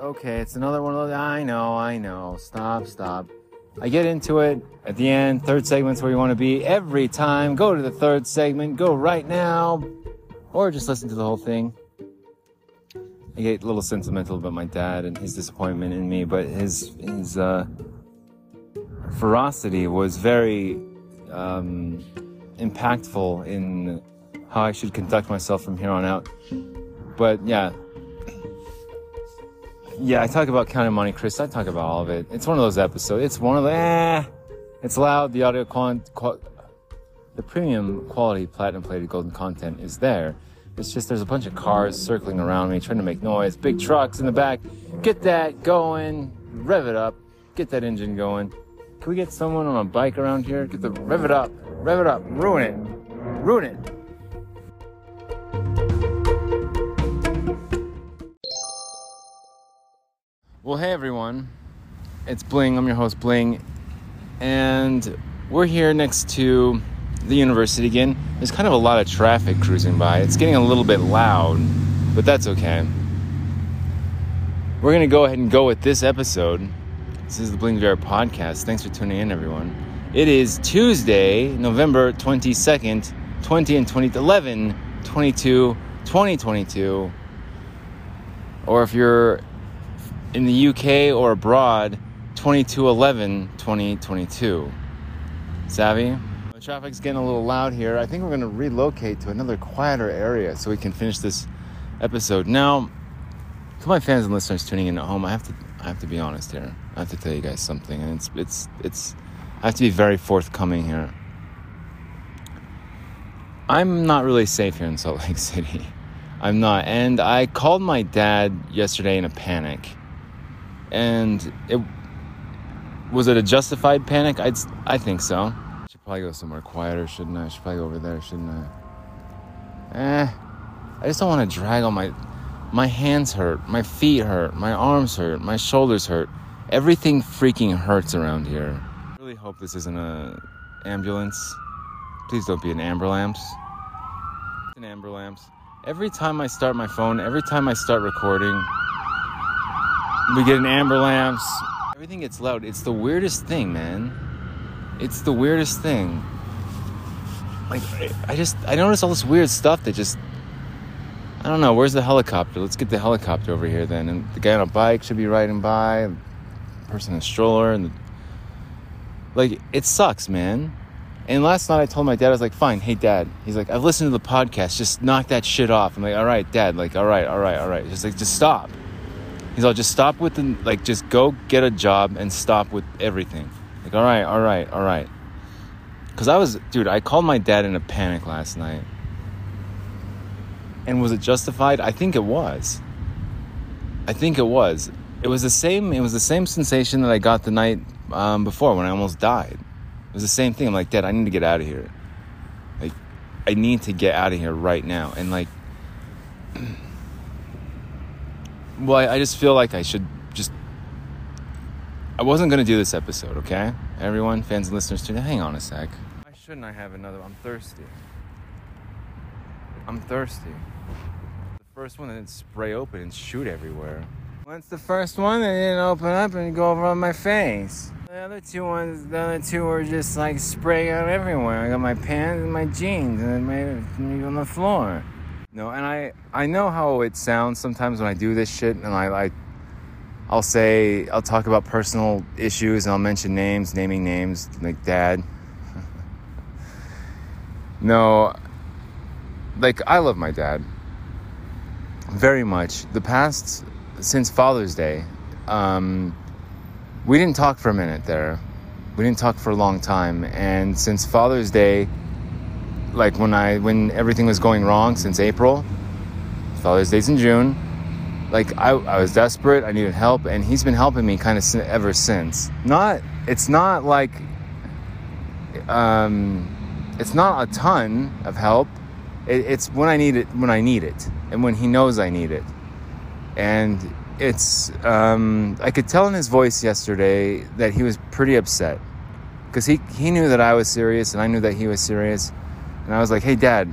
Okay, it's another one of those. I know, I know. Stop, stop. I get into it at the end. Third segment's where you want to be every time. Go to the third segment. Go right now. Or just listen to the whole thing. I get a little sentimental about my dad and his disappointment in me, but his his uh, ferocity was very um, impactful in how I should conduct myself from here on out. But yeah, yeah, I talk about Count of Monte Cristo. I talk about all of it. It's one of those episodes. It's one of the eh. It's loud. The audio quant, qual, the premium quality platinum plated golden content is there. It's just there's a bunch of cars circling around me trying to make noise. Big trucks in the back. Get that going. Rev it up. Get that engine going. Can we get someone on a bike around here? Get the rev it up. Rev it up. Ruin it. Ruin it. Well, hey everyone. It's Bling. I'm your host, Bling. And we're here next to the university again. There's kind of a lot of traffic cruising by. It's getting a little bit loud, but that's okay. We're to go ahead and go with this episode. This is the Bling Viera podcast. Thanks for tuning in, everyone. It is Tuesday, November 22nd, 20 and 20, 11, 22, 2022. Or if you're in the UK or abroad 2211 2022. Savvy? The traffic's getting a little loud here. I think we're going to relocate to another quieter area so we can finish this episode. Now, to my fans and listeners tuning in at home, I have to I have to be honest here. I have to tell you guys something and it's it's it's I have to be very forthcoming here. I'm not really safe here in Salt Lake City. I'm not. And I called my dad yesterday in a panic and it was it a justified panic? I'd I think so. Should probably go somewhere quieter, shouldn't I? Should probably go over there, shouldn't I? Eh, I just don't want to drag all my my hands hurt, my feet hurt, my arms hurt, my shoulders hurt. Everything freaking hurts around here. I really hope this isn't a ambulance. Please don't be an ambulance. An amber lamps. Every time I start my phone, every time I start recording, we get an amber lamps. Everything gets loud. It's the weirdest thing, man. It's the weirdest thing. Like, I just, I notice all this weird stuff that just, I don't know. Where's the helicopter? Let's get the helicopter over here then. And the guy on a bike should be riding by. The person in a stroller. And the, like, it sucks, man. And last night I told my dad, I was like, fine, hey dad. He's like, I've listened to the podcast. Just knock that shit off. I'm like, all right, dad. Like, all right, all right, all right. Just like, just stop. All just stop with the like just go get a job and stop with everything. Like all right, all right, all right. Cuz I was dude, I called my dad in a panic last night. And was it justified? I think it was. I think it was. It was the same it was the same sensation that I got the night um, before when I almost died. It was the same thing. I'm like, "Dad, I need to get out of here." Like I need to get out of here right now. And like well, I, I just feel like I should just. I wasn't gonna do this episode, okay? Everyone, fans and listeners, too. Hang on a sec. Why shouldn't I have another? I'm thirsty. I'm thirsty. The first one that didn't spray open and shoot everywhere. Once the first one that didn't open up and go over on my face. The other two ones, the other two were just like spraying out everywhere. I got my pants and my jeans and my on the floor. No, and I I know how it sounds sometimes when I do this shit, and I like I'll say I'll talk about personal issues and I'll mention names, naming names like dad. no, like I love my dad very much. The past since Father's Day, um, we didn't talk for a minute there. We didn't talk for a long time, and since Father's Day like when I when everything was going wrong since April, Father's Day's in June. Like I, I was desperate. I needed help, and he's been helping me kind of ever since. Not it's not like um, it's not a ton of help. It, it's when I need it when I need it, and when he knows I need it. And it's um, I could tell in his voice yesterday that he was pretty upset because he he knew that I was serious, and I knew that he was serious and I was like, hey, dad,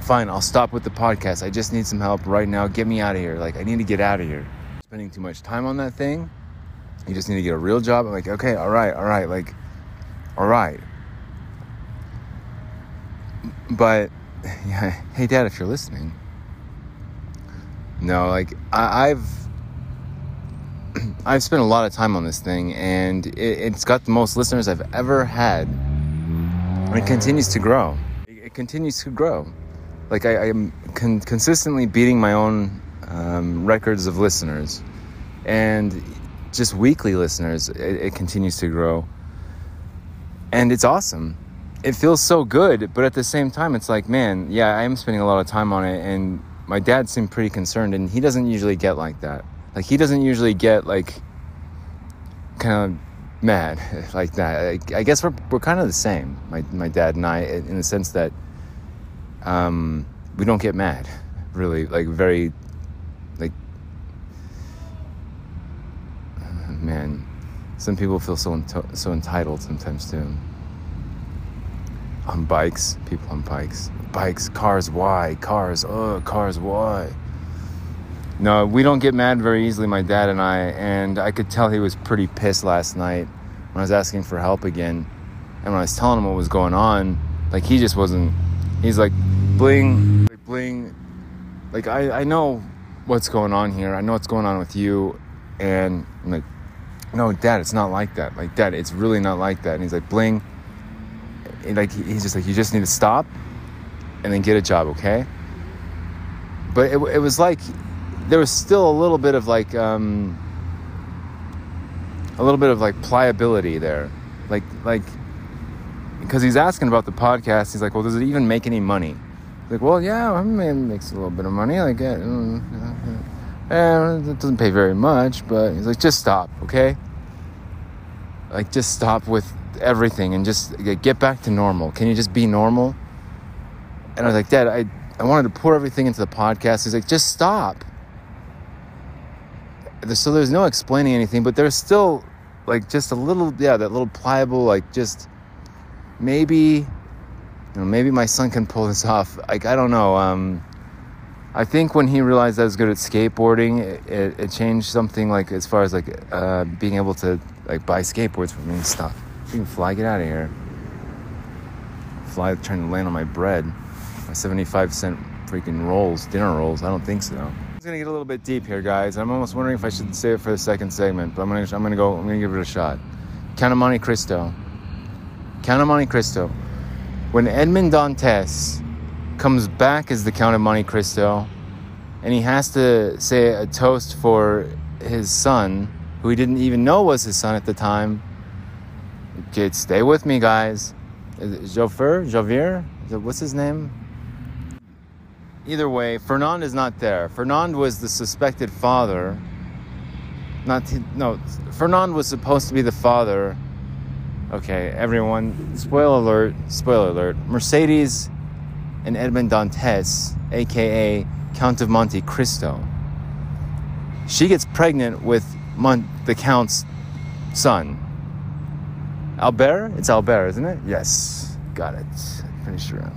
fine, I'll stop with the podcast. I just need some help right now. Get me out of here. Like, I need to get out of here. spending too much time on that thing. You just need to get a real job. I'm like, okay, all right, all right, like, all right. But, yeah, hey, Dad, if you're listening, no, like, I, I've. I've spent a lot of time on this thing, and it, it's got the most listeners I've ever had, and it continues to grow. It, continues to grow. Like I, am con- consistently beating my own um, records of listeners, and just weekly listeners. It, it continues to grow, and it's awesome. It feels so good, but at the same time, it's like, man, yeah, I am spending a lot of time on it, and my dad seemed pretty concerned, and he doesn't usually get like that. Like he doesn't usually get like kind of mad like that. I, I guess we're we're kind of the same. My my dad and I, in the sense that um, we don't get mad, really. Like very like man, some people feel so so entitled sometimes too. On bikes, people on bikes, bikes, cars. Why cars? Oh, cars. Why? No, we don't get mad very easily, my dad and I. And I could tell he was pretty pissed last night when I was asking for help again. And when I was telling him what was going on, like he just wasn't. He's like, bling, like bling. Like I, I know what's going on here. I know what's going on with you. And I'm like, no, dad, it's not like that. Like, dad, it's really not like that. And he's like, bling. And like he's just like, you just need to stop and then get a job, okay? But it, it was like there was still a little bit of like um, a little bit of like pliability there, like like because he's asking about the podcast. He's like, well, does it even make any money? Like, well, yeah, I mean, it makes a little bit of money. Like, eh, it doesn't pay very much, but he's like, just stop, okay? Like, just stop with everything and just get back to normal. Can you just be normal? And I was like, Dad, I, I wanted to pour everything into the podcast. He's like, just stop so there's no explaining anything, but there's still like just a little, yeah, that little pliable, like just maybe, you know, maybe my son can pull this off. Like I don't know. Um, I think when he realized I was good at skateboarding, it, it, it changed something like as far as like uh, being able to like buy skateboards for me and stuff. You can fly, get out of here. Fly trying to land on my bread, my 75 cent freaking rolls, dinner rolls. I don't think so. It's gonna get a little bit deep here, guys. I'm almost wondering if I should save it for the second segment, but I'm gonna I'm gonna go. I'm gonna give it a shot. Count of Monte Cristo. Count of Monte Cristo. When Edmond Dantes comes back as the Count of Monte Cristo, and he has to say a toast for his son, who he didn't even know was his son at the time. Okay, stay with me, guys. Jofer, Javier, what's his name? Either way, Fernand is not there. Fernand was the suspected father. Not no, Fernand was supposed to be the father. Okay, everyone, spoiler alert, spoiler alert. Mercedes and Edmond Dantes, aka Count of Monte Cristo. She gets pregnant with Mon- the Count's son. Albert? It's Albert, isn't it? Yes, got it. Pretty sure.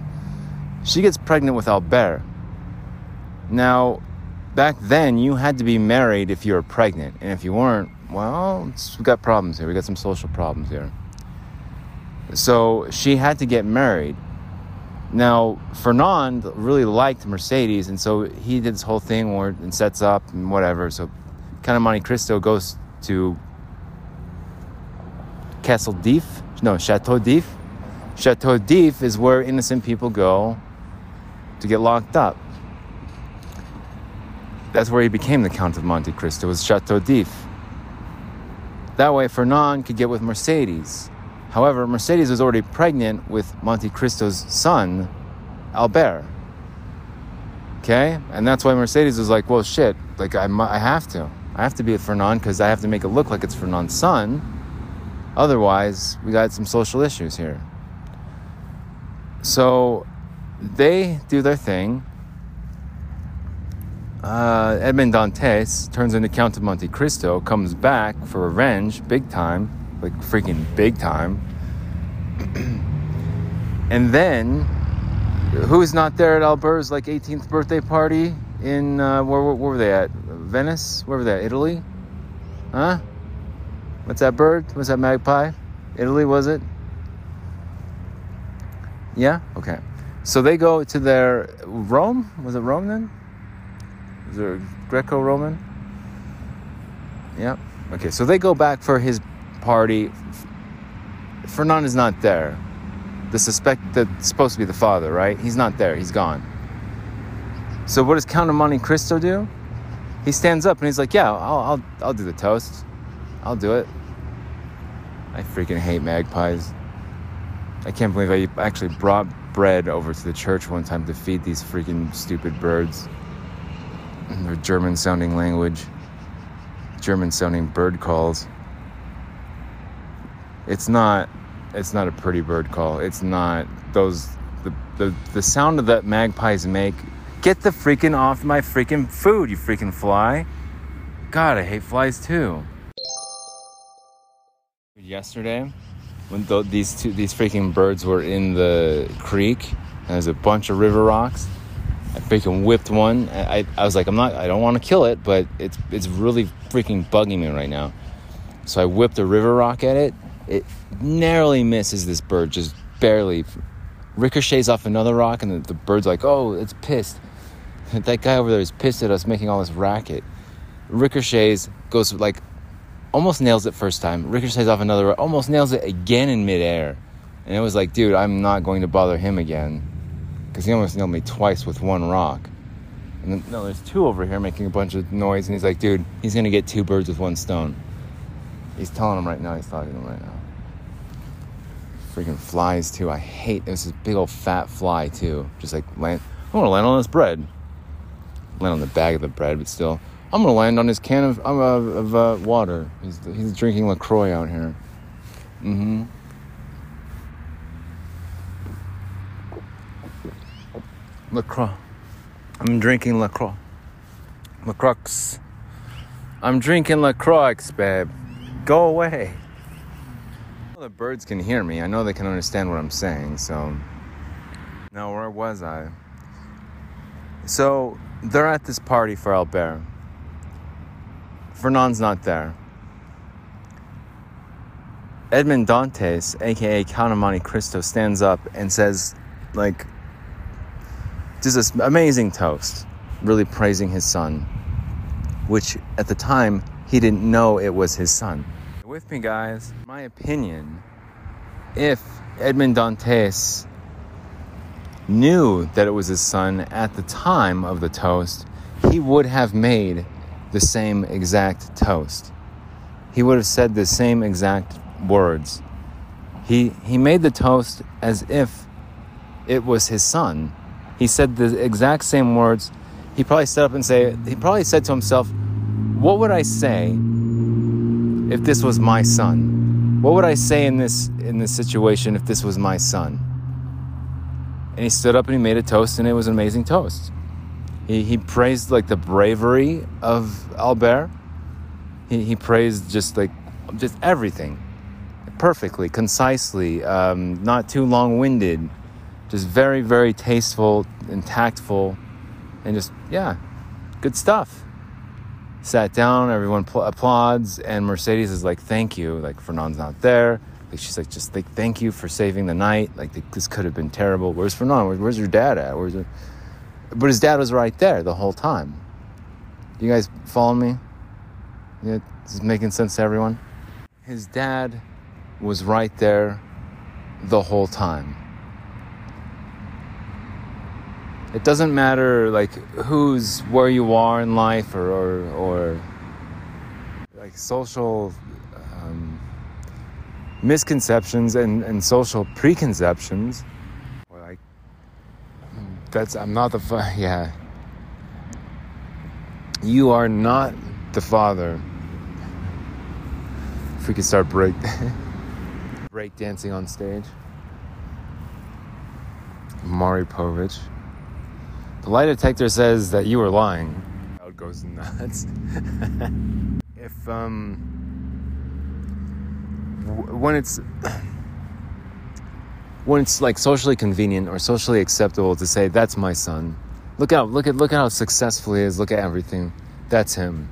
She gets pregnant with Albert. Now, back then, you had to be married if you were pregnant. And if you weren't, well, we got problems here. We got some social problems here. So she had to get married. Now, Fernand really liked Mercedes, and so he did this whole thing where it sets up and whatever. So, Count of Monte Cristo goes to Castle d'If, no, Chateau d'If. Chateau d'If is where innocent people go to get locked up. That's where he became the Count of Monte Cristo, was Chateau d'If. That way, Fernand could get with Mercedes. However, Mercedes was already pregnant with Monte Cristo's son, Albert. Okay? And that's why Mercedes was like, well, shit, like, I, I have to. I have to be with Fernand because I have to make it look like it's Fernand's son. Otherwise, we got some social issues here. So they do their thing uh, Edmond Dantes turns into Count of Monte Cristo, comes back for revenge, big time, like freaking big time. and then, who's not there at Albert's like 18th birthday party in uh, where, where, were they at? Venice? Where was that? Italy? Huh? What's that bird? What's that magpie? Italy, was it? Yeah? Okay. So they go to their Rome? Was it Rome then? Was it Greco Roman? Yeah. Okay, so they go back for his party. Fernand is not there. The suspect that's supposed to be the father, right? He's not there. He's gone. So what does Count of Monte Cristo do? He stands up and he's like, "Yeah, I'll, I'll, I'll do the toast. I'll do it." I freaking hate magpies. I can't believe I actually brought bread over to the church one time to feed these freaking stupid birds. Their German sounding language, German sounding bird calls. It's not it's not a pretty bird call. It's not those the the, the sound of that magpies make. Get the freaking off my freaking food, you freaking fly. God, I hate flies too. Yesterday, when th- these two these freaking birds were in the creek, and there's a bunch of river rocks. I freaking whipped one. I, I was like, I'm not, I don't want to kill it, but it's it's really freaking bugging me right now. So I whipped a river rock at it. It narrowly misses this bird, just barely. Ricochets off another rock, and the, the bird's like, oh, it's pissed. That guy over there is pissed at us making all this racket. Ricochets, goes like almost nails it first time. Ricochets off another, almost nails it again in midair. And it was like, dude, I'm not going to bother him again. Because he almost nailed me twice with one rock. And then, no, there's two over here making a bunch of noise. And he's like, dude, he's to get two birds with one stone. He's telling him right now, he's talking to him right now. Freaking flies, too. I hate this big old fat fly, too. Just like land. I want to land on this bread. Land on the bag of the bread, but still. I'm gonna land on his can of, of, of uh, water. He's, he's drinking LaCroix out here. Mm-hmm. LaCroix. I'm drinking LaCroix. LaCroix. I'm drinking LaCroix, babe. Go away. The birds can hear me. I know they can understand what I'm saying, so. Now, where was I? So, they're at this party for Albert. Fernand's not there. Edmond Dantes, aka Count of Monte Cristo, stands up and says, like, just this amazing toast, really praising his son, which at the time he didn't know it was his son. With me, guys, my opinion, if Edmond Dantes knew that it was his son at the time of the toast, he would have made the same exact toast. He would have said the same exact words. He, he made the toast as if it was his son. He said the exact same words. He probably stood up and say, he probably said to himself, what would I say if this was my son? What would I say in this in this situation if this was my son? And he stood up and he made a toast and it was an amazing toast. He, he praised like the bravery of Albert. He, he praised just like just everything perfectly, concisely, um, not too long winded, just very, very tasteful and tactful, and just, yeah, good stuff. Sat down, everyone pl- applauds, and Mercedes is like, thank you. Like, Fernand's not there. Like, she's like, just like, thank you for saving the night. Like, this could have been terrible. Where's Fernand? Where, where's your dad at? Where's? But his dad was right there the whole time. You guys follow me? Yeah, this is making sense to everyone? His dad was right there the whole time. It doesn't matter like who's where you are in life or or, or like social um, misconceptions and, and social preconceptions that's I'm not the fa- yeah. You are not the father. If we could start break break dancing on stage. Maury Povich. The lie detector says that you are lying. Crowd goes nuts. if um w- when it's when it's like socially convenient or socially acceptable to say that's my son look out look at look at how successful he is look at everything That's him.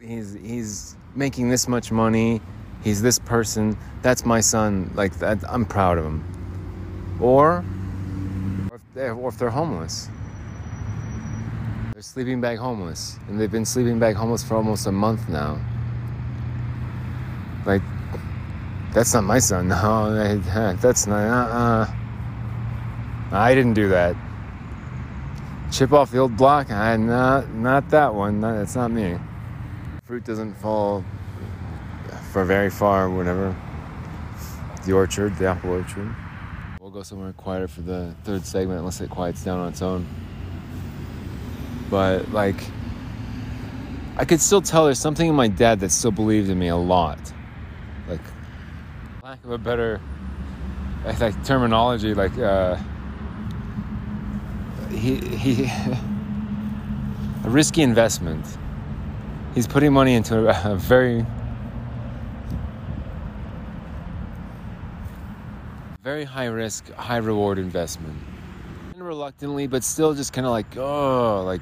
He's he's making this much money. He's this person. That's my son. Like that, I'm proud of him. Or, or if, they're, or if they're homeless, they're sleeping bag homeless, and they've been sleeping bag homeless for almost a month now. Like, that's not my son. No, that's not. Uh-uh. I didn't do that. Chip off the old block. I not not that one. Not, that's not me. Fruit doesn't fall for very far. Whatever. The orchard, the apple orchard. We'll go somewhere quieter for the third segment, unless it quiets down on its own. But like, I could still tell there's something in my dad that still believed in me a lot. Like, lack of a better like terminology, like. uh he he a risky investment. He's putting money into a, a very very high risk, high reward investment. And reluctantly, but still just kind of like, oh, like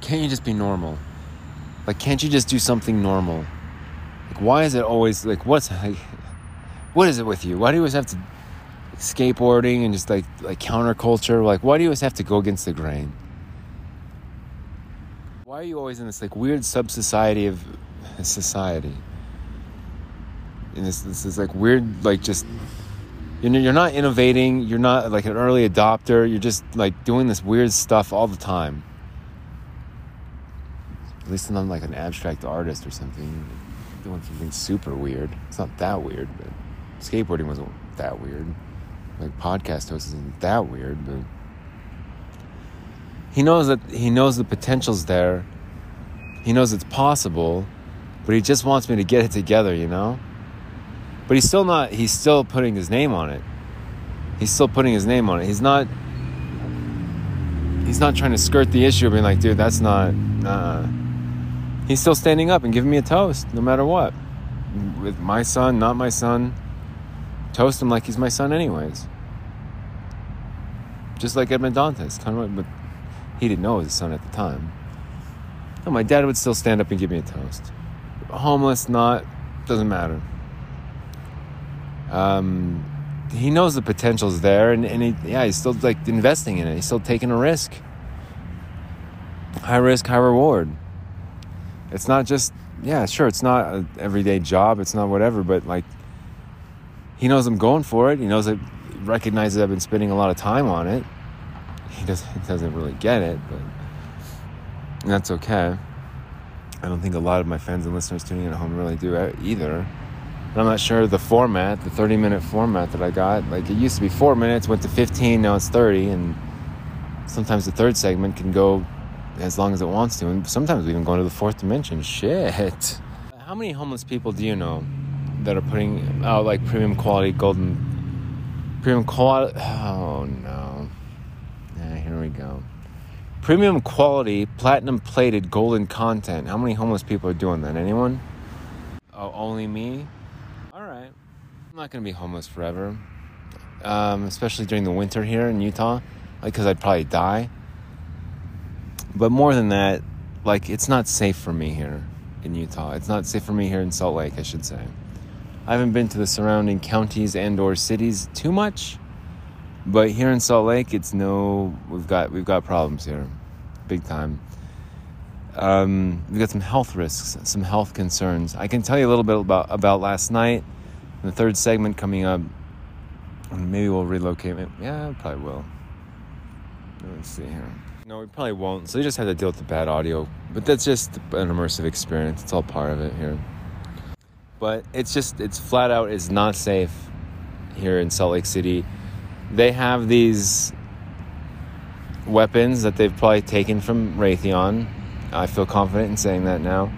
can't you just be normal? Like can't you just do something normal? Like why is it always like what's like what is it with you? Why do you always have to skateboarding and just like like counterculture. Like, why do you always have to go against the grain? Why are you always in this like weird sub society of society? And this this is like weird, like just you know, you're not innovating. You're not like an early adopter. You're just like doing this weird stuff all the time. At least I'm like an abstract artist or something, doing something super weird. It's not that weird, but skateboarding wasn't that weird like podcast host isn't that weird, but he knows that he knows the potential's there. He knows it's possible, but he just wants me to get it together, you know? But he's still not he's still putting his name on it. He's still putting his name on it. He's not he's not trying to skirt the issue of being like, dude, that's not uh he's still standing up and giving me a toast no matter what. With my son, not my son toast him like he's my son, anyways. Just like Edmond Dantes, kind of, but he didn't know it was his son at the time. No, my dad would still stand up and give me a toast. Homeless, not, doesn't matter. Um, he knows the potential's there, and, and he, yeah, he's still like investing in it. He's still taking a risk. High risk, high reward. It's not just, yeah, sure, it's not an everyday job, it's not whatever, but like he knows I'm going for it. He knows I recognizes I've been spending a lot of time on it. He doesn't doesn't really get it, but that's okay. I don't think a lot of my fans and listeners tuning in at home really do uh, either. And I'm not sure the format, the 30 minute format that I got. Like it used to be four minutes, went to 15, now it's 30, and sometimes the third segment can go as long as it wants to, and sometimes we even go into the fourth dimension. Shit. How many homeless people do you know? that are putting out like premium quality golden premium quality oh no. Yeah, here we go. Premium quality platinum plated golden content. How many homeless people are doing that? Anyone? Oh only me? All right. I'm not gonna be homeless forever. Um, especially during the winter here in utah because like, i'd probably die but more than that like it's not safe for me here in utah it's not safe for me here in salt lake i should say I haven't been to the surrounding counties and or cities too much, but here in Salt Lake, it's no. We've got we've got problems here, big time. Um, we've got some health risks, some health concerns. I can tell you a little bit about about last night. The third segment coming up. Maybe we'll relocate. Yeah, probably will. Let's see here. No, we probably won't. So you just have to deal with the bad audio. But that's just an immersive experience. It's all part of it here but it's just it's flat out is not safe here in Salt Lake City. They have these weapons that they've probably taken from Raytheon. I feel confident in saying that now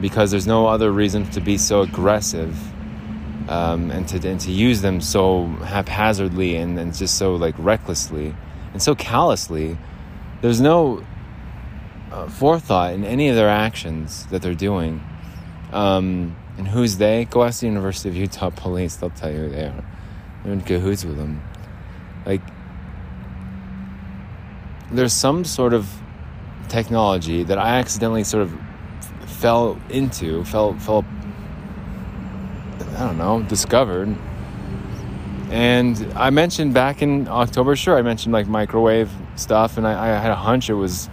because there's no other reason to be so aggressive um, and to and to use them so haphazardly and, and just so like recklessly and so callously. There's no uh, forethought in any of their actions that they're doing. Um, and who's they? Go ask the University of Utah police. They'll tell you who they are. They're in cahoots with them. Like, there's some sort of technology that I accidentally sort of fell into, fell, fell, I don't know, discovered. And I mentioned back in October, sure, I mentioned like microwave stuff, and I, I had a hunch it was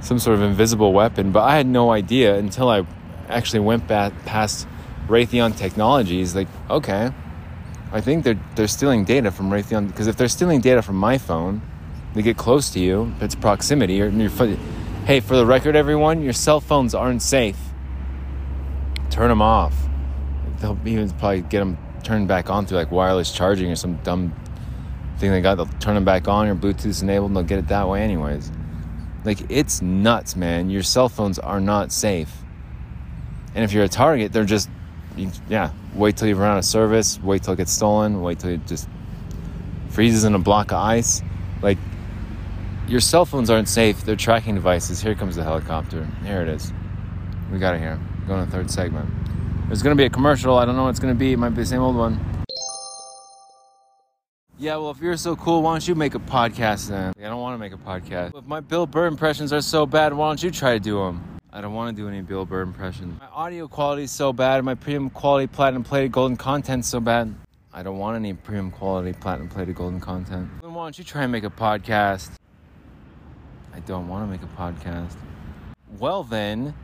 some sort of invisible weapon, but I had no idea until I actually went back past Raytheon Technologies. Like, okay, I think they're they're stealing data from Raytheon because if they're stealing data from my phone, they get close to you. It's proximity. Or your, hey, for the record, everyone, your cell phones aren't safe. Turn them off. They'll even probably get them turned back on through like wireless charging or some dumb thing they got. They'll turn them back on. Your Bluetooth's enabled, and they'll get it that way, anyways. Like it's nuts, man. Your cell phones are not safe. And if you're a target, they're just yeah, wait till you run out of service, wait till it gets stolen, wait till it just freezes in a block of ice. Like, your cell phones aren't safe. They're tracking devices. Here comes the helicopter. Here it is. We got it here. Going to third segment. There's to be a commercial. I don't know what it's to be. It might be the same old one. Yeah, well, if you're so cool, why don't you make a podcast then? I don't want to make a podcast. If my Bill Burr impressions are so bad, why don't you try to do them? I don't want to do any Bill Burr impressions. My audio quality is so bad. My premium quality platinum plated golden content so bad. I don't want any premium quality platinum plated golden content. Then why don't you try and make a podcast? I don't want to make a podcast. Well then,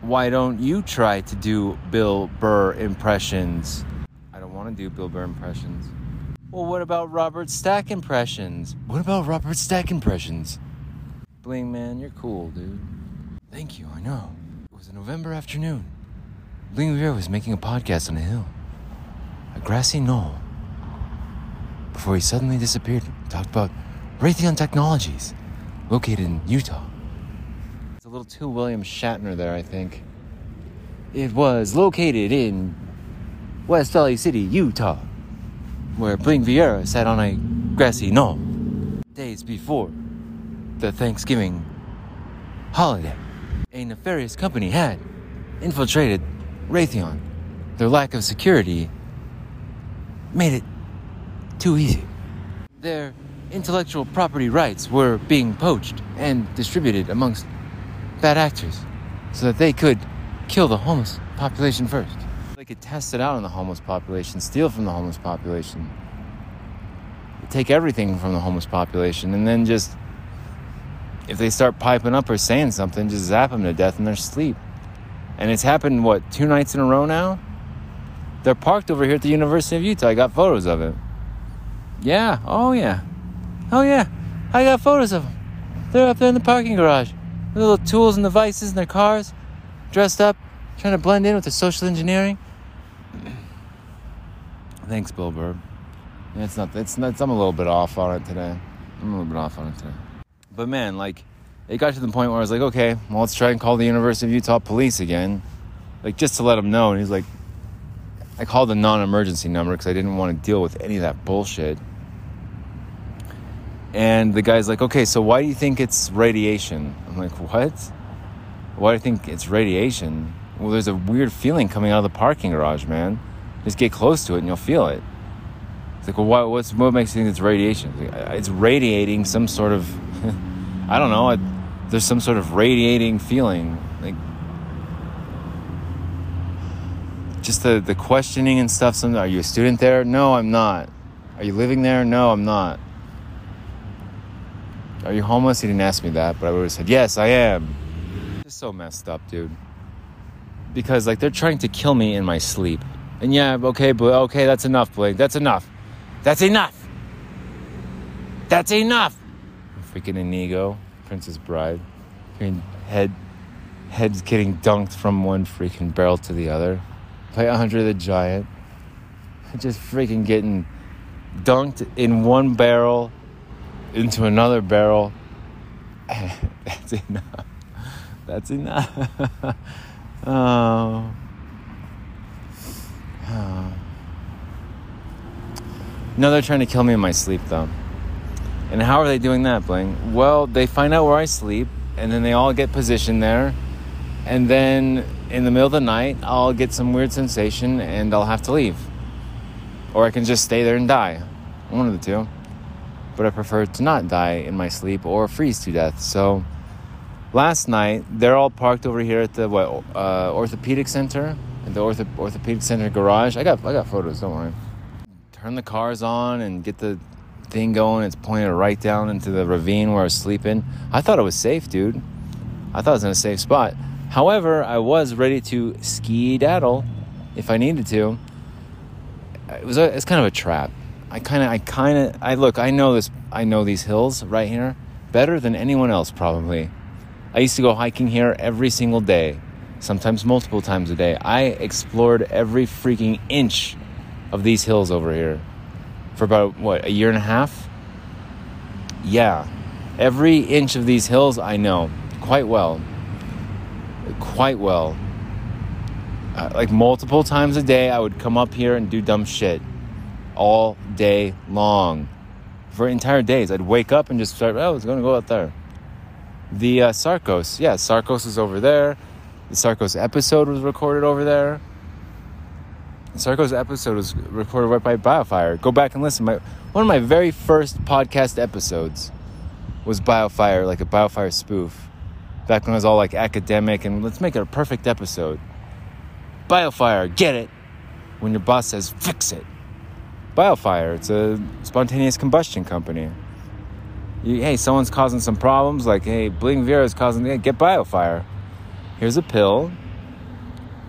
why don't you try to do Bill Burr impressions? I don't want to do Bill Burr impressions. Well, what about Robert Stack impressions? What about Robert Stack impressions? Bling man, you're cool, dude. Thank you, I know. It was a November afternoon. Bling was making a podcast on a hill, a grassy knoll, before he suddenly disappeared talked about Raytheon Technologies, located in Utah. Little too William Shatner there, I think. It was located in West Valley City, Utah, where Bling Viera sat on a grassy knoll days before the Thanksgiving holiday a nefarious company had infiltrated Raytheon. Their lack of security made it too easy. Their intellectual property rights were being poached and distributed amongst bad actors so that they could kill the homeless population first. They could test it out on the homeless population, steal from the homeless population, take everything from the homeless population, and then just if they start piping up or saying something, just zap them to death in their sleep. And it's happened, what, two nights in a row now? They're parked over here at the University of Utah. I got photos of it. Yeah, oh yeah. Oh yeah, I got photos of them. They're up there in the parking garage. Little tools and devices in their cars, dressed up, trying to blend in with the social engineering. Thanks, Bill. Yeah, it's not, it's not, I'm a little bit off on it today. I'm a little bit off on it today. But man, like, it got to the point where I was like, okay, well, let's try and call the University of Utah police again, like just to let them know. And he's like, I called the non-emergency number because I didn't want to deal with any of that bullshit. And the guy's like, okay, so why do you think it's radiation? I'm like, what? Why do you think it's radiation? Well, there's a weird feeling coming out of the parking garage, man. Just get close to it and you'll feel it. It's like, well, what, what's, what makes you think it's radiation? It's, like, it's radiating some sort of, I don't know, there's some sort of radiating feeling. Like, just the, the questioning and stuff. Some, are you a student there? No, I'm not. Are you living there? No, I'm not. Are you homeless? He didn't ask me that, but I would have said, yes, I am. Just so messed up, dude. Because, like, they're trying to kill me in my sleep. And yeah, okay, but okay, that's enough, Blake. That's enough. That's enough. That's enough. Freaking Inigo, Princess Bride. I mean head, heads getting dunked from one freaking barrel to the other. Play Andre the Giant. Just freaking getting dunked in one barrel into another barrel. That's enough. That's enough. oh. No, they're trying to kill me in my sleep, though. And how are they doing that, Bling? Well, they find out where I sleep, and then they all get positioned there. And then in the middle of the night, I'll get some weird sensation and I'll have to leave. Or I can just stay there and die. One of the two. But I prefer to not die in my sleep or freeze to death. So last night they're all parked over here at the what uh, orthopedic center, at the ortho- orthopedic center garage. I got I got photos. Don't worry. Turn the cars on and get the thing going. It's pointed right down into the ravine where I was sleeping. I thought it was safe, dude. I thought it was in a safe spot. However, I was ready to ski daddle if I needed to. It was a, it's kind of a trap. I kind of I kind of I look. I know this. I know these hills right here better than anyone else probably. I used to go hiking here every single day, sometimes multiple times a day. I explored every freaking inch of these hills over here for about what a year and a half. Yeah, every inch of these hills I know quite well. Quite well. Uh, like multiple times a day, I would come up here and do dumb shit all day long. For entire days, I'd wake up and just start, oh, I was going to go out there. The uh, Sarcos, yeah, Sarcos is over there. The Sarcos episode was recorded over there. The Sarcos episode was recorded right by Biofire. Go back and listen. My one of my very first podcast episodes was Biofire, like a Biofire spoof. Back when I was all like academic and let's make it a perfect episode. Biofire, get it? When your boss says fix it. Biofire, it's a spontaneous combustion company. You, hey, someone's causing some problems, like, hey, Bling Viera is causing, yeah, get Biofire. Here's a pill.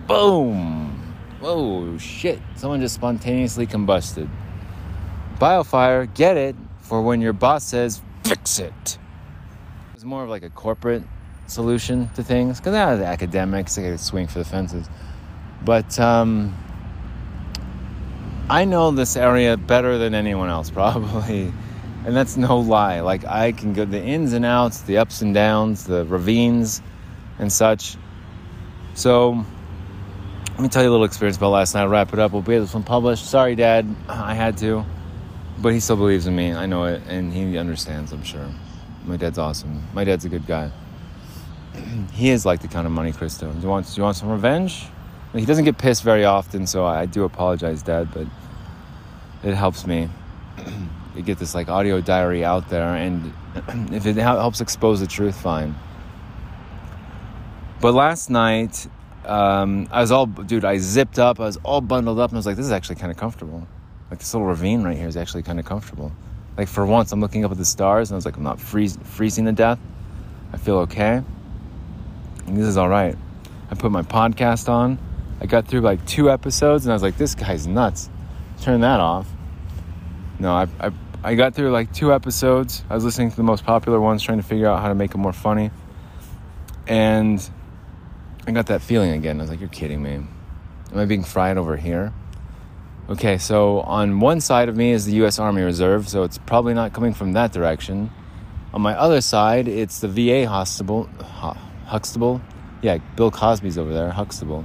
Boom. Whoa, shit. Someone just spontaneously combusted. Biofire, get it for when your boss says, fix it. It's more of like a corporate solution to things because now the academics, they swing for the fences. But um, I know this area better than anyone else, probably. And that's no lie. Like, I can go the ins and outs, the ups and downs, the ravines and such. So, let me tell you a little experience about last night. I'll wrap it up. We'll get this one published. Sorry, Dad. I had to. But he still believes in me. I know it. And he understands, I'm sure. My dad's awesome. My dad's a good guy. he is like the Count of Monte Cristo. Do you want, do you want some revenge? He doesn't get pissed very often, so I do apologize, Dad, but it helps me get this like audio diary out there. And if it helps expose the truth, fine. But last night, um, I was all, dude, I zipped up. I was all bundled up, and I was like, this is actually kind of comfortable. Like this little ravine right here is actually kind of comfortable. Like for once, I'm looking up at the stars, and I was like, I'm not freeze, freezing to death. I feel okay. And this is all right. I put my podcast on. I got through like two episodes, and I was like, this guy's nuts. Turn that off. No, I, I, I got through like two episodes. I was listening to the most popular ones, trying to figure out how to make them more funny. And I got that feeling again. I was like, you're kidding me. Am I being fried over here? Okay, so on one side of me is the US Army Reserve, so it's probably not coming from that direction. On my other side, it's the VA. Huxtable? Yeah, Bill Cosby's over there, Huxtable.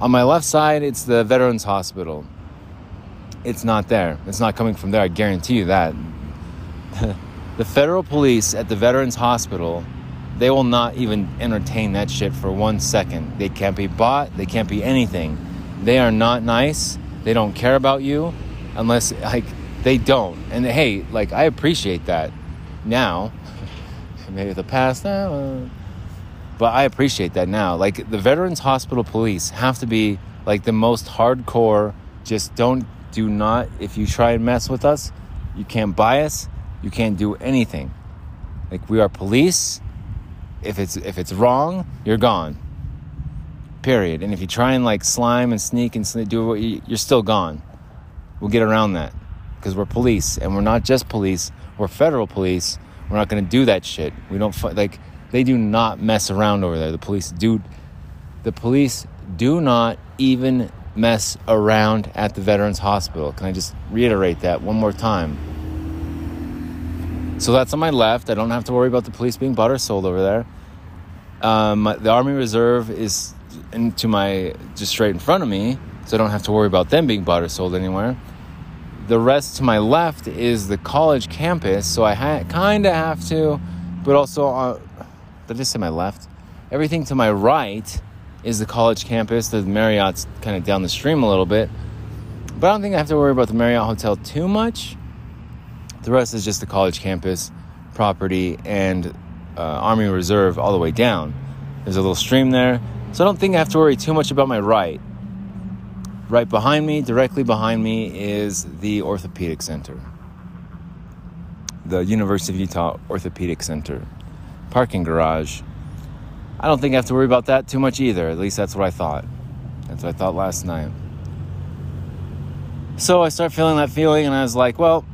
On my left side, it's the Veterans Hospital. It's not there. It's not coming from there, I guarantee you that. the federal police at the Veterans Hospital they will not even entertain that shit for one second. They can't be bought, they can't be anything. They are not nice. They don't care about you unless, like, they don't. And hey, like, I appreciate that now. Maybe the past, uh, but I appreciate that now. Like, the Veterans Hospital police have to be, like, the most hardcore, just don't, do not, if you try and mess with us, you can't buy us, you can't do anything. Like, we are police if it's if it's wrong, you're gone. Period. And if you try and like slime and sneak and sneak, do what you, you're still gone. We'll get around that because we're police and we're not just police. We're federal police. We're not going to do that shit. We don't like they do not mess around over there. The police do. The police do not even mess around at the Veterans Hospital. Can I just reiterate that one more time? So that's on my left. I don't have to worry about the police being bought or sold over there. Um, the Army Reserve is to my just straight in front of me, so I don't have to worry about them being bought or sold anywhere. The rest to my left is the college campus, so I ha- kind of have to, but also uh, did I just say my left? Everything to my right is the college campus. The Marriott's kind of down the stream a little bit, but I don't think I have to worry about the Marriott Hotel too much the rest is just the college campus property and uh, Army Reserve all the way down. There's a little stream there, so I don't think I have to worry too much about my right. Right behind me, directly behind me, is the Orthopedic Center. The University of Utah Orthopedic Center. Parking garage. I don't think I have to worry about that too much either. At least that's what I thought. That's what I thought last night. So I start feeling that feeling, and I was like, well,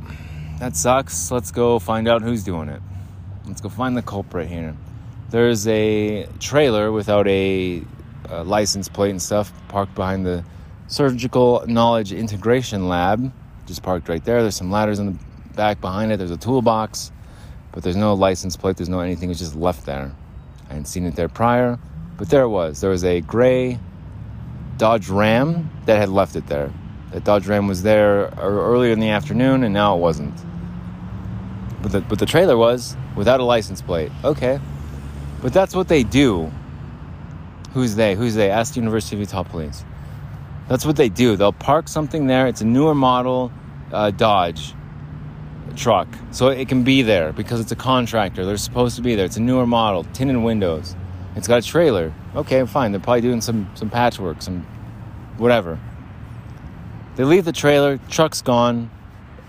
that sucks. Let's go find out who's doing it. Let's go find the culprit here. There's a trailer without a, a license plate and stuff parked behind the Surgical Knowledge Integration Lab, just parked right there. There's some ladders in the back behind it. There's a toolbox, but there's no license plate. There's no anything. It's just left there. I hadn't seen it there prior, but there it was. There was a gray Dodge Ram that had left it there. That Dodge Ram was there earlier in the afternoon, and now it wasn't. But the, but the trailer was without a license plate. Okay. But that's what they do. Who's they? Who's they? Ask the University of Utah Police. That's what they do. They'll park something there. It's a newer model uh, Dodge truck. So it can be there because it's a contractor. They're supposed to be there. It's a newer model, tinted windows. It's got a trailer. Okay, fine. They're probably doing some, some patchwork, some whatever. They leave the trailer, truck's gone.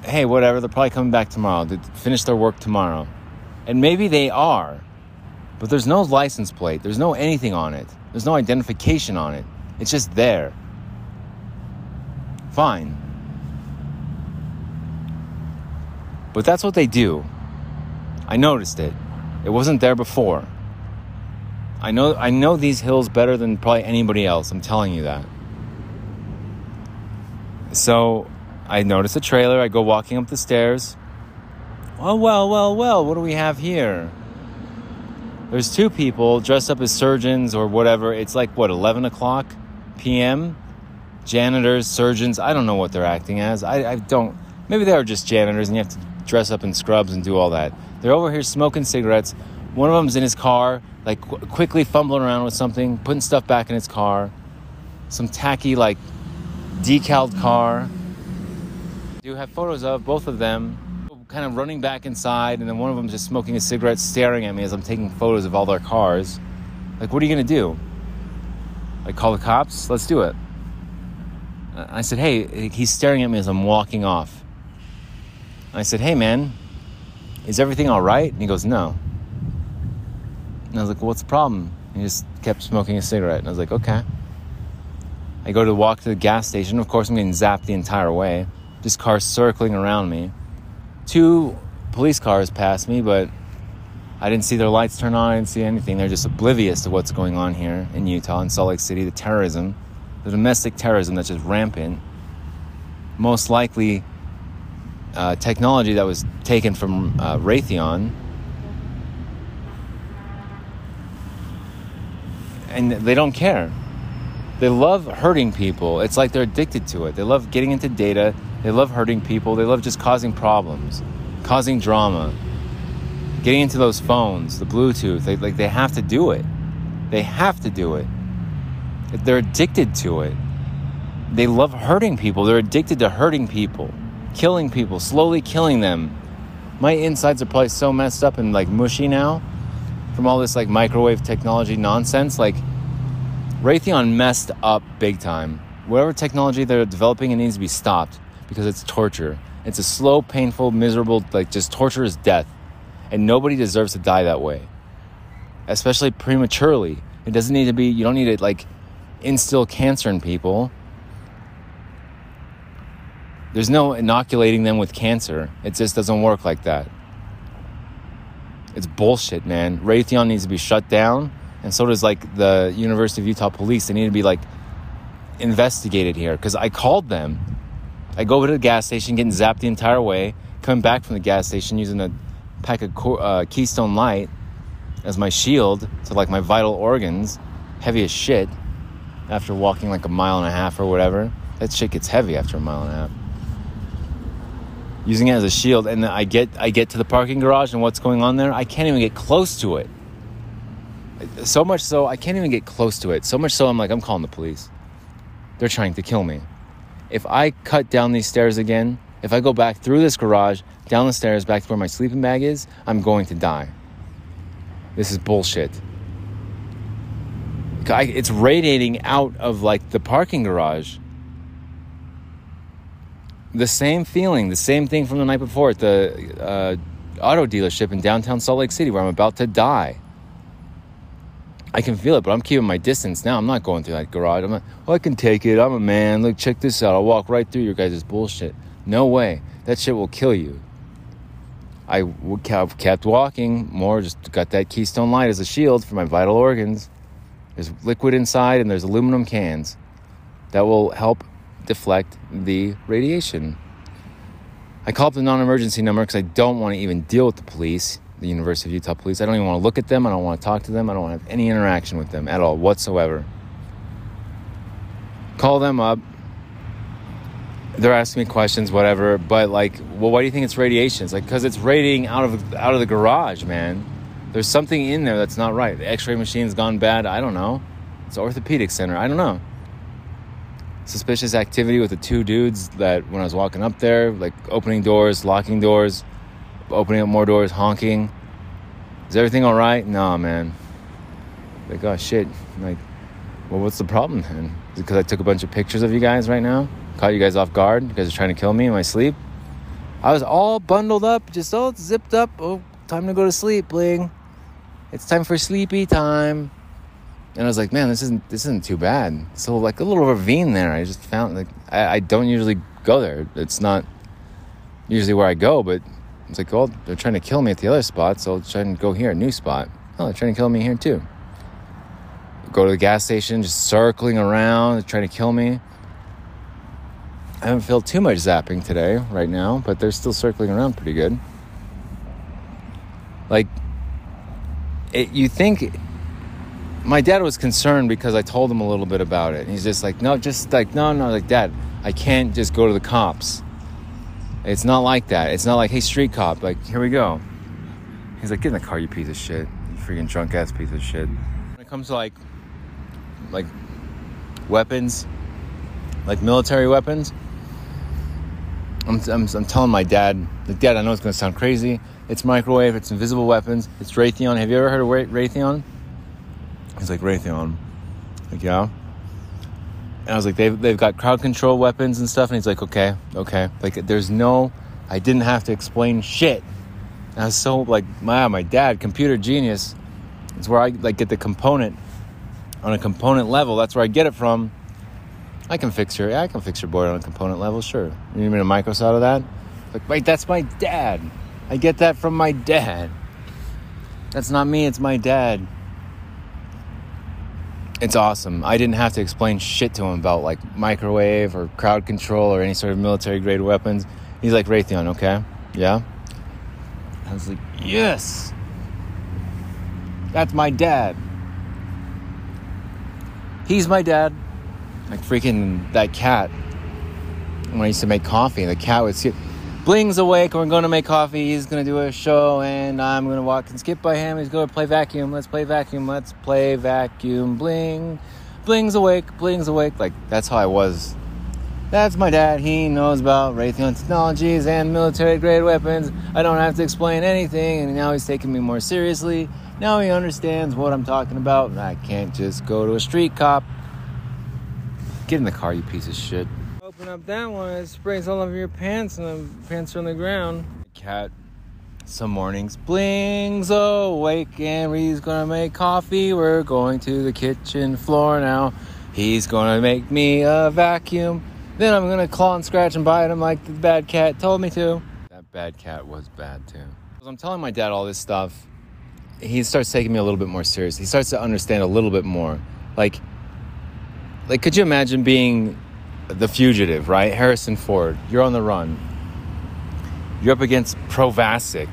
Hey, whatever, they're probably coming back tomorrow. to finish their work tomorrow. And maybe they are, but there's no license plate, there's no anything on it, there's no identification on it. It's just there. Fine. But that's what they do. I noticed it. It wasn't there before. I know I know these hills better than probably anybody else. I'm telling you that. So I notice a trailer. I go walking up the stairs. Oh, well, well, well, what do we have here? There's two people dressed up as surgeons or whatever. It's like, what, 11 o'clock p.m.? Janitors, surgeons. I don't know what they're acting as. I, I don't. Maybe they are just janitors and you have to dress up in scrubs and do all that. They're over here smoking cigarettes. One of them's in his car, like qu- quickly fumbling around with something, putting stuff back in his car. Some tacky, like, decaled car. Do have photos of both of them kind of running back inside, and then one of them just smoking a cigarette, staring at me as I'm taking photos of all their cars. Like, what are you gonna do? Like, call the cops? Let's do it. I said, hey, he's staring at me as I'm walking off. I said, hey, man, is everything all right? And he goes, no. And I was like, well, what's the problem? he just kept smoking a cigarette. And I was like, okay. I go to walk to the gas station. Of course, I'm getting zapped the entire way. This cars circling around me. Two police cars pass me, but I didn't see their lights turn on. I didn't see anything. They're just oblivious to what's going on here in Utah, in Salt Lake City, the terrorism, the domestic terrorism that's just rampant. Most likely, uh, technology that was taken from uh, Raytheon. And they don't care. They love hurting people. It's like they're addicted to it. They love getting into data. They love hurting people. They love just causing problems, causing drama, getting into those phones, the Bluetooth. They, like they have to do it. They have to do it. They're addicted to it. They love hurting people. They're addicted to hurting people, killing people, slowly killing them. My insides are probably so messed up and like mushy now from all this like microwave technology nonsense. Like Raytheon messed up big time. Whatever technology they're developing, it needs to be stopped because it's torture. It's a slow, painful, miserable, like just torturous death. And nobody deserves to die that way. Especially prematurely. It doesn't need to be, you don't need to like instill cancer in people. There's no inoculating them with cancer. It just doesn't work like that. It's bullshit, man. Raytheon needs to be shut down and so does like the University of Utah Police. They need to be like investigated here because I called them. I go over to the gas station, getting zapped the entire way, coming back from the gas station using a pack of uh, Keystone Light as my shield to like my vital organs, heavy as shit. After walking like a mile and a half or whatever, that shit gets heavy after a mile and a half. Using it as a shield, and I get I get to the parking garage, and what's going on there? I can't even get close to it. So much so, I can't even get close to it. So much so, I'm like, I'm calling the police. They're trying to kill me. If I cut down these stairs again, if I go back through this garage, down the stairs, back to where my sleeping bag is, I'm going to die. This is bullshit. It's radiating out of like the parking garage. The same feeling, the same thing from the night before at the uh, auto dealership in downtown Salt Lake City where I'm about to die. I can feel it, but I'm keeping my distance now. I'm not going through that garage. I'm like, oh, I can take it. I'm a man. Look, check this out. I'll walk right through your guys' bullshit. No way. That shit will kill you. I have kept walking more, just got that Keystone Light as a shield for my vital organs. There's liquid inside and there's aluminum cans that will help deflect the radiation. I call up the non emergency number because I don't want to even deal with the police, the University of Utah police. I don't even want to look at them. I don't want to talk to them. I don't want to have any interaction with them at all, whatsoever. Call them up, they're asking me questions, whatever. But like, well, why do you think it's radiation? It's like because it's radiating out of out of the garage, man. There's something in there that's not right. The X-ray machine's gone bad. I don't know. It's orthopedic center. I don't know. Suspicious activity with the two dudes that when I was walking up there, like opening doors, locking doors, opening up more doors, honking. Is everything all right? No, man. Like, oh shit. Like, well, what's the problem then? Because I took a bunch of pictures of you guys right now? Caught you guys off guard? You guys are trying to kill me in my sleep? I was all bundled up, just all zipped up. Oh, time to go to sleep, Bling. It's time for sleepy time. And I was like, man, this isn't this isn't too bad. So like a little ravine there. I just found like I, I don't usually go there. It's not usually where I go, but it's like, oh, they're trying to kill me at the other spot, so I'll try and go here, a new spot. Oh, they're trying to kill me here too. Go to the gas station, just circling around, trying to kill me. I haven't felt too much zapping today, right now, but they're still circling around pretty good. Like, it, you think my dad was concerned because I told him a little bit about it. he's just like, no, just like, no, no, like, dad, I can't just go to the cops. It's not like that. It's not like, hey, street cop, like, here we go. He's like, get in the car, you piece of shit. You freaking drunk ass piece of shit. When it comes to like, like, weapons, like military weapons, I'm, I'm, I'm telling my dad, like, Dad, I know it's to sound crazy. It's microwave, it's invisible weapons, it's Raytheon. Have you ever heard of Raytheon? He's like, Raytheon. Like, yeah. And I was like, they've, they've got crowd control weapons and stuff. And he's like, okay, okay. Like, there's no, I didn't have to explain shit. And I was so, like, my, my dad, computer genius. It's where I, like, get the component on a component level. That's where I get it from. I can fix your, I can fix your board on a component level, sure. You need me to micros out of that? Like, wait, that's my dad. I get that from my dad. That's not me, it's my dad. It's awesome. I didn't have to explain shit to him about like microwave or crowd control or any sort of military grade weapons. He's like, Raytheon, okay? Yeah? I was like, yes! That's my dad. He's my dad like freaking that cat when I used to make coffee. The cat would see, Bling's awake. We're going to make coffee. He's going to do a show, and I'm going to walk and skip by him. He's going to play vacuum. Let's play vacuum. Let's play vacuum. Bling, Bling's awake. Bling's awake. Like that's how I was. That's my dad. He knows about Raytheon technologies and military grade weapons. I don't have to explain anything, and now he's taking me more seriously. Now he understands what I'm talking about. I can't just go to a street cop Get in the car, you piece of shit. Up that one, it sprays all over your pants and the pants are on the ground. Cat, some mornings, blings awake and he's gonna make coffee. We're going to the kitchen floor now. He's gonna make me a vacuum. Then I'm gonna claw and scratch and bite him like the bad cat told me to. That bad cat was bad too. As I'm telling my dad all this stuff, he starts taking me a little bit more serious. He starts to understand a little bit more. Like, like could you imagine being the fugitive right? Harrison ford you're on the run. You're up against provasic.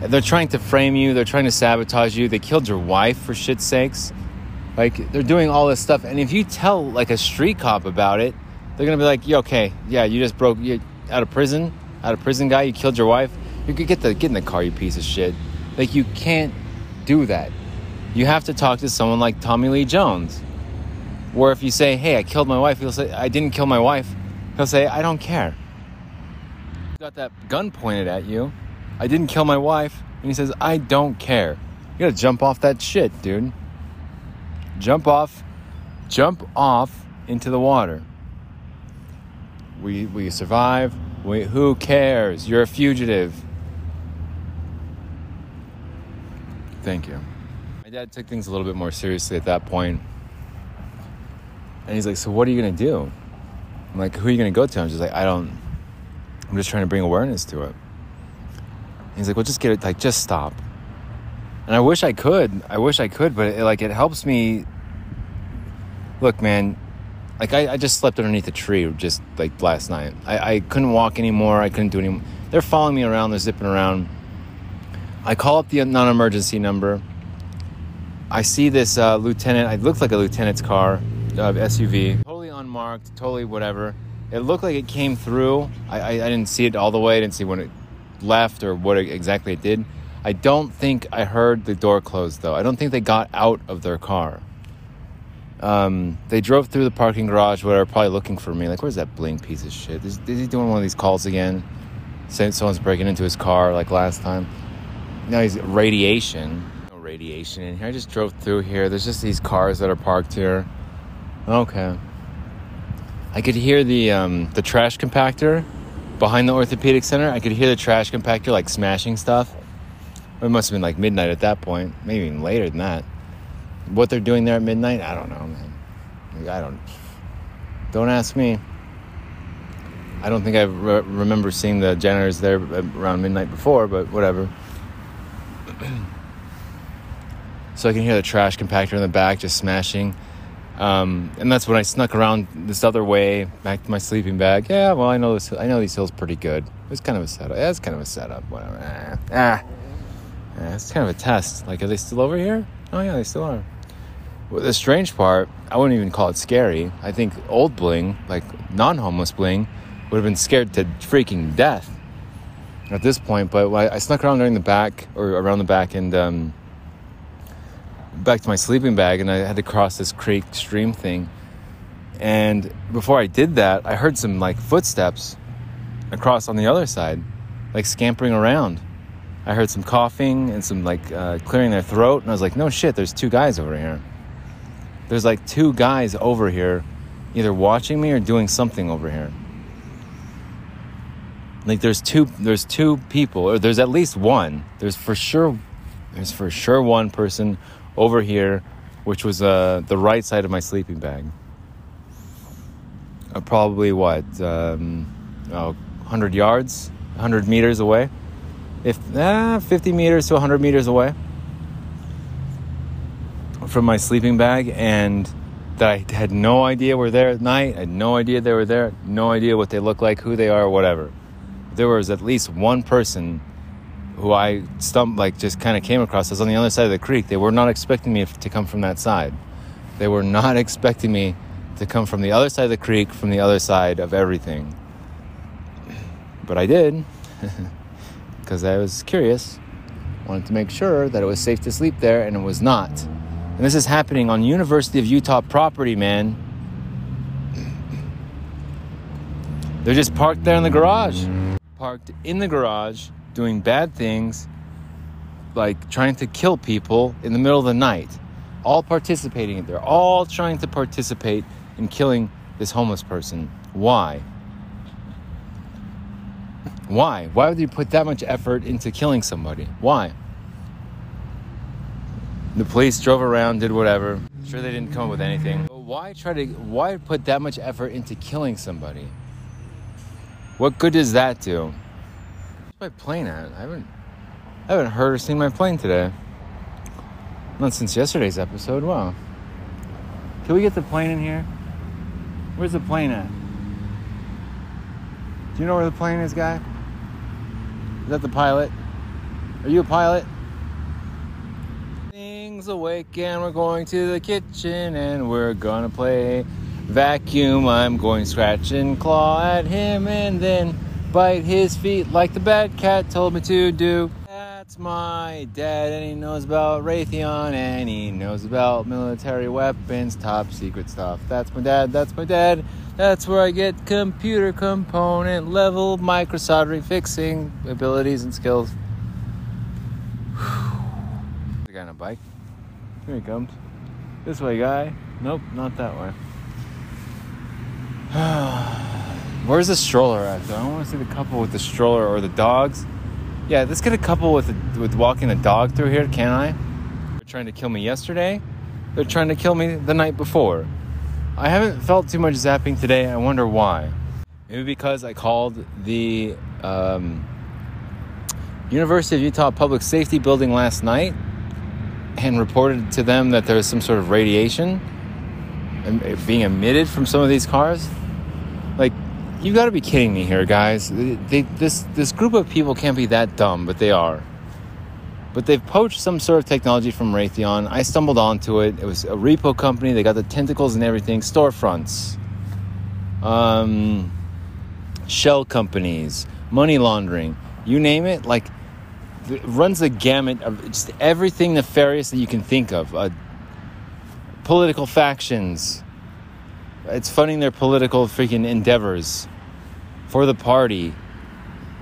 They're trying to frame you. They're trying to sabotage you. They killed your wife for shit's sakes. Like they're doing all this stuff. And if you tell like a street cop about it they're gonna be like yeah, okay. Yeah you just broke you out of prison. Out of prison guy you killed your wife. You could get the get in the car you piece of shit. Like you can't do that. You have to talk to someone like tommy lee jones where if you say, hey, I killed my wife, he'll say, I didn't kill my wife. He'll say, I don't care. You got that gun pointed at you. I didn't kill my wife. And he says, I don't care. You gotta jump off that shit, dude. Jump off, jump off into the water. We we survive. We, who cares? You're a fugitive. Thank you. My dad took things a little bit more seriously at that point. And he's like, So what are you gonna do? I'm like, Who are you gonna go to? I'm just like, I don't, I'm just trying to bring awareness to it. And he's like, Well, just get it, like, just stop. And I wish I could. I wish I could, but it, like, it helps me. Look, man, like, I, I just slept underneath a tree just like last night. I, I couldn't walk anymore. I couldn't do any. They're following me around, they're zipping around. I call up the non emergency number. I see this uh, lieutenant. It looked like a lieutenant's car, uh, SUV, totally unmarked, totally whatever. It looked like it came through. I, I, I didn't see it all the way. I didn't see when it left or what exactly it did. I don't think I heard the door close though. I don't think they got out of their car. Um, they drove through the parking garage, whatever, probably looking for me. Like, where's that bling piece of shit? Is, is he doing one of these calls again? Saying someone's breaking into his car like last time. Now he's radiation. No radiation in here. I just drove through here. There's just these cars that are parked here. Okay. I could hear the um, the trash compactor behind the orthopedic center. I could hear the trash compactor like smashing stuff. It must have been like midnight at that point, maybe even later than that. What they're doing there at midnight, I don't know, man. I don't. Don't ask me. I don't think I re- remember seeing the janitors there around midnight before, but whatever. so I can hear the trash compactor in the back just smashing. Um, and that's when I snuck around this other way back to my sleeping bag. Yeah, well, I know this. I know these hills pretty good. It was kind of a setup. Yeah, it's kind of a setup. Whatever. Ah, ah. It's kind of a test. Like, are they still over here? Oh yeah, they still are. Well, the strange part, I wouldn't even call it scary. I think old bling, like non-homeless bling, would have been scared to freaking death at this point. But I snuck around during the back or around the back and um, back to my sleeping bag, and I had to cross this creek stream thing. And before I did that, I heard some like footsteps across on the other side, like scampering around. I heard some coughing and some like uh, clearing their throat, and I was like, "No shit, there's two guys over here." There's like two guys over here, either watching me or doing something over here. Like there's two, there's two people, or there's at least one. There's for sure, there's for sure one person over here, which was uh, the right side of my sleeping bag. Uh, probably what, um, oh, 100 yards, 100 meters away if eh, 50 meters to 100 meters away from my sleeping bag and that I had no idea were there at night. I had no idea they were there. No idea what they look like, who they are, whatever. There was at least one person who I stumped, like just kind of came across. I was on the other side of the creek. They were not expecting me to come from that side. They were not expecting me to come from the other side of the creek, from the other side of everything. But I did. because I was curious. Wanted to make sure that it was safe to sleep there, and it was not. And this is happening on University of Utah property, man. They're just parked there in the garage. Parked in the garage, doing bad things, like trying to kill people in the middle of the night. All participating. They're all trying to participate in killing this homeless person. Why? Why? Why would you put that much effort into killing somebody? Why? The police drove around, did whatever. Sure, they didn't come up with anything. But why try to? Why put that much effort into killing somebody? What good does that do? My plane at? I haven't, I haven't heard or seen my plane today. Not since yesterday's episode. Wow. Can we get the plane in here? Where's the plane at? Do you know where the plane is, guy? Is that the pilot? Are you a pilot? Things awake and we're going to the kitchen and we're gonna play vacuum. I'm going scratch and claw at him and then bite his feet like the bad cat told me to do. That's my dad, and he knows about Raytheon, and he knows about military weapons, top secret stuff. That's my dad, that's my dad. That's where I get computer component level micro soldering fixing abilities and skills. The guy in a bike. Here he comes. This way, guy. Nope, not that way. Where's the stroller at? Though? I want to see the couple with the stroller or the dogs. Yeah, let's get a couple with with walking a dog through here, can I? They're trying to kill me yesterday. They're trying to kill me the night before. I haven't felt too much zapping today. I wonder why. Maybe because I called the um, University of Utah Public Safety Building last night and reported to them that there was some sort of radiation being emitted from some of these cars. You got to be kidding me here, guys. They, this this group of people can't be that dumb, but they are. But they've poached some sort of technology from Raytheon. I stumbled onto it. It was a repo company. They got the tentacles and everything. Storefronts, um, shell companies, money laundering. You name it. Like, it runs the gamut of just everything nefarious that you can think of. Uh, political factions. It's funding their political freaking endeavors for the party.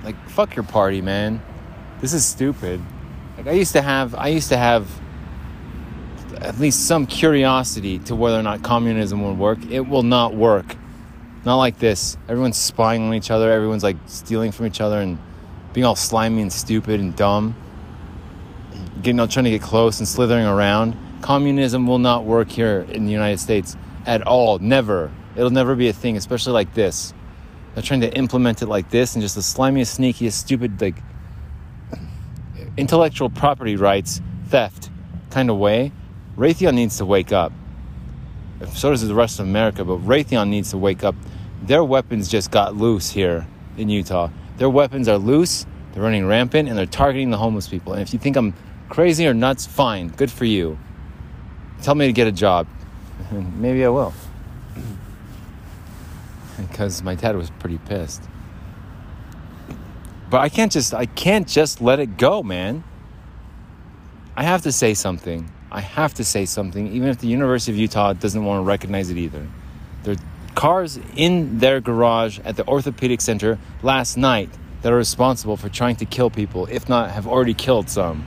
Like, fuck your party, man. This is stupid. Like, I used to have, I used to have at least some curiosity to whether or not communism would work. It will not work. Not like this. Everyone's spying on each other. Everyone's like stealing from each other and being all slimy and stupid and dumb. Getting all trying to get close and slithering around. Communism will not work here in the United States at all. Never. It'll never be a thing, especially like this. They're trying to implement it like this in just the slimiest, sneakiest, stupid, like intellectual property rights theft kind of way. Raytheon needs to wake up. So does the rest of America, but Raytheon needs to wake up. Their weapons just got loose here in Utah. Their weapons are loose, they're running rampant, and they're targeting the homeless people. And if you think I'm crazy or nuts, fine, good for you. Tell me to get a job. Maybe I will. because my dad was pretty pissed. But I can't just I can't just let it go, man. I have to say something. I have to say something, even if the University of Utah doesn't want to recognize it either. There are cars in their garage at the orthopedic center last night that are responsible for trying to kill people, if not have already killed some.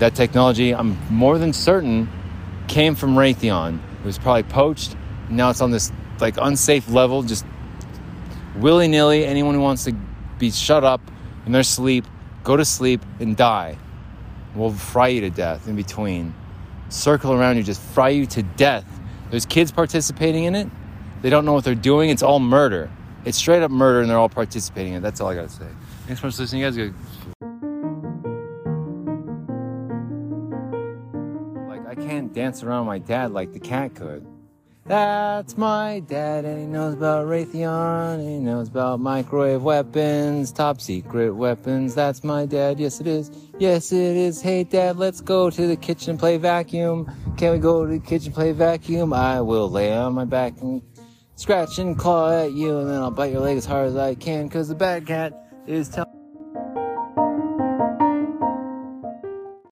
That technology, I'm more than certain, came from Raytheon. It was probably poached. Now it's on this like unsafe level, just willy nilly. Anyone who wants to be shut up in their sleep, go to sleep and die. We'll fry you to death in between. Circle around you, just fry you to death. There's kids participating in it. They don't know what they're doing. It's all murder. It's straight up murder, and they're all participating in it. That's all I gotta say. Thanks for listening, you guys. Dance around my dad like the cat could. That's my dad, and he knows about Raytheon, he knows about microwave weapons, top secret weapons. That's my dad, yes it is, yes it is. Hey dad, let's go to the kitchen play vacuum. Can we go to the kitchen play vacuum? I will lay on my back and scratch and claw at you, and then I'll bite your leg as hard as I can, cause the bad cat is telling